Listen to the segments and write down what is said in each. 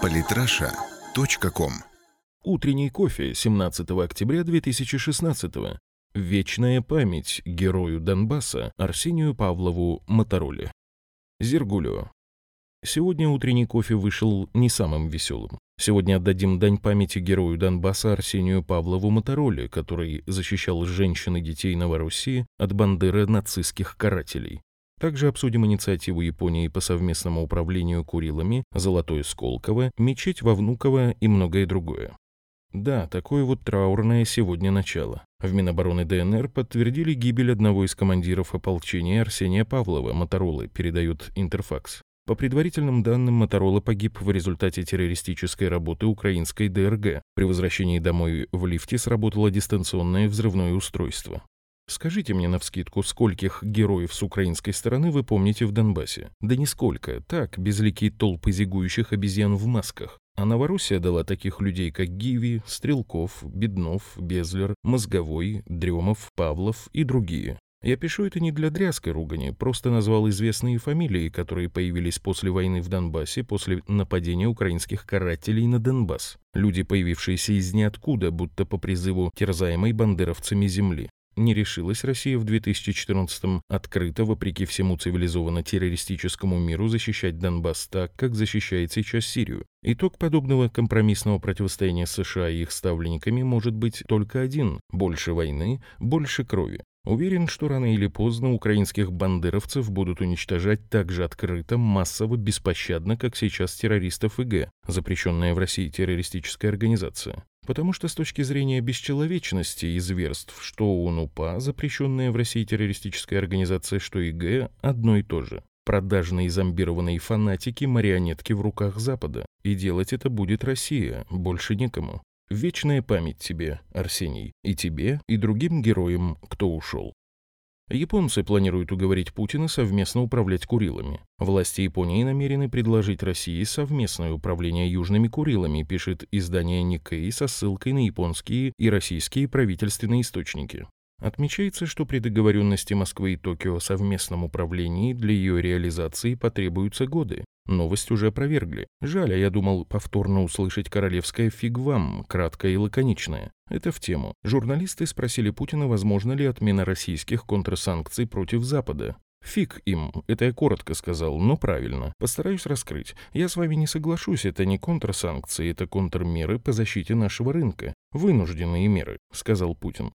Политраша.ком Утренний кофе 17 октября 2016 Вечная память герою Донбасса Арсению Павлову Мотороле. Зергулио. Сегодня утренний кофе вышел не самым веселым. Сегодня отдадим дань памяти герою Донбасса Арсению Павлову Мотороле, который защищал женщин и детей Новороссии от бандеры нацистских карателей. Также обсудим инициативу Японии по совместному управлению Курилами, Золотое Сколково, мечеть во Внуково и многое другое. Да, такое вот траурное сегодня начало. В Минобороны ДНР подтвердили гибель одного из командиров ополчения Арсения Павлова, Моторолы, передает Интерфакс. По предварительным данным, Моторола погиб в результате террористической работы украинской ДРГ. При возвращении домой в лифте сработало дистанционное взрывное устройство. Скажите мне навскидку, скольких героев с украинской стороны вы помните в Донбассе? Да нисколько, так, безликие толпы зигующих обезьян в масках. А Новороссия дала таких людей, как Гиви, Стрелков, Беднов, Безлер, Мозговой, Дремов, Павлов и другие. Я пишу это не для дрязкой ругани, просто назвал известные фамилии, которые появились после войны в Донбассе, после нападения украинских карателей на Донбасс. Люди, появившиеся из ниоткуда, будто по призыву терзаемой бандеровцами земли. Не решилась Россия в 2014-м открыто, вопреки всему цивилизованно-террористическому миру, защищать Донбасс так, как защищает сейчас Сирию. Итог подобного компромиссного противостояния США и их ставленниками может быть только один – больше войны, больше крови. Уверен, что рано или поздно украинских бандеровцев будут уничтожать так же открыто, массово, беспощадно, как сейчас террористов ИГ, запрещенная в России террористическая организация. Потому что с точки зрения бесчеловечности и зверств, что УНУПА, запрещенная в России террористическая организация, что ИГ, одно и то же. Продажные зомбированные фанатики, марионетки в руках Запада. И делать это будет Россия, больше никому. Вечная память тебе, Арсений, и тебе, и другим героям, кто ушел. Японцы планируют уговорить Путина совместно управлять Курилами. Власти Японии намерены предложить России совместное управление Южными Курилами, пишет издание Nikkei со ссылкой на японские и российские правительственные источники. Отмечается, что при договоренности Москвы и Токио о совместном управлении для ее реализации потребуются годы. Новость уже опровергли. Жаль, а я думал повторно услышать королевское «фиг вам», краткое и лаконичное. Это в тему. Журналисты спросили Путина, возможно ли отмена российских контрсанкций против Запада. Фиг им, это я коротко сказал, но правильно. Постараюсь раскрыть. Я с вами не соглашусь, это не контрсанкции, это контрмеры по защите нашего рынка. Вынужденные меры, сказал Путин.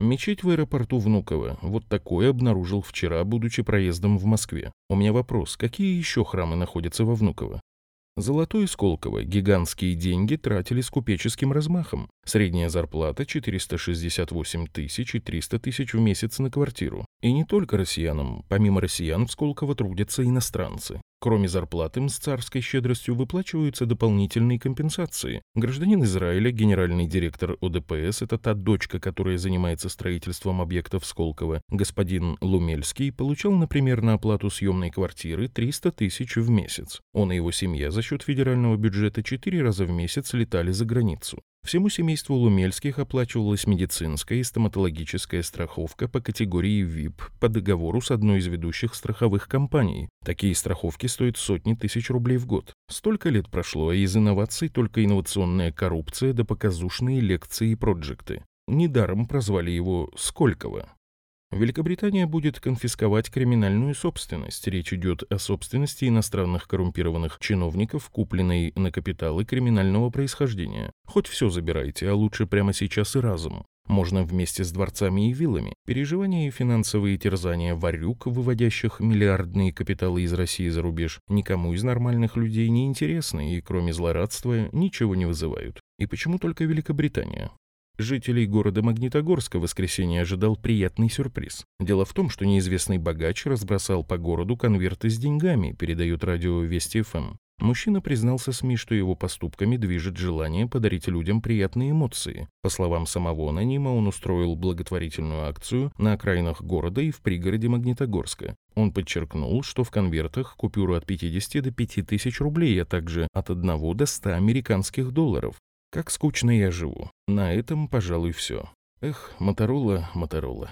Мечеть в аэропорту Внуково. Вот такое обнаружил вчера, будучи проездом в Москве. У меня вопрос, какие еще храмы находятся во Внуково? Золотое Сколково гигантские деньги тратили с купеческим размахом. Средняя зарплата 468 тысяч и 300 тысяч в месяц на квартиру. И не только россиянам, помимо россиян в Сколково трудятся иностранцы. Кроме зарплаты им с царской щедростью выплачиваются дополнительные компенсации. Гражданин Израиля, генеральный директор ОДПС, это та дочка, которая занимается строительством объектов Сколково, господин Лумельский, получал, например, на оплату съемной квартиры 300 тысяч в месяц. Он и его семья за счет федерального бюджета четыре раза в месяц летали за границу. Всему семейству Лумельских оплачивалась медицинская и стоматологическая страховка по категории ВИП по договору с одной из ведущих страховых компаний. Такие страховки стоят сотни тысяч рублей в год. Столько лет прошло, а из инноваций только инновационная коррупция да показушные лекции и проекты. Недаром прозвали его Сколково. Великобритания будет конфисковать криминальную собственность. Речь идет о собственности иностранных коррумпированных чиновников, купленной на капиталы криминального происхождения. Хоть все забирайте, а лучше прямо сейчас и разум. Можно вместе с дворцами и виллами. Переживания и финансовые терзания варюк, выводящих миллиардные капиталы из России за рубеж, никому из нормальных людей не интересны и, кроме злорадства, ничего не вызывают. И почему только Великобритания? Жителей города Магнитогорска в воскресенье ожидал приятный сюрприз. Дело в том, что неизвестный богач разбросал по городу конверты с деньгами, передает радио Вести ФМ. Мужчина признался СМИ, что его поступками движет желание подарить людям приятные эмоции. По словам самого анонима, он устроил благотворительную акцию на окраинах города и в пригороде Магнитогорска. Он подчеркнул, что в конвертах купюры от 50 до 5000 рублей, а также от 1 до 100 американских долларов. Как скучно я живу. На этом, пожалуй, все. Эх, Моторола, Моторола.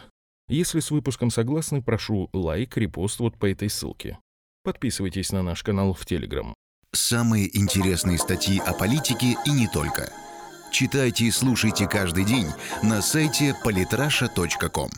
Если с выпуском согласны, прошу лайк, репост вот по этой ссылке. Подписывайтесь на наш канал в Телеграм. Самые интересные статьи о политике и не только. Читайте и слушайте каждый день на сайте polytrasha.com.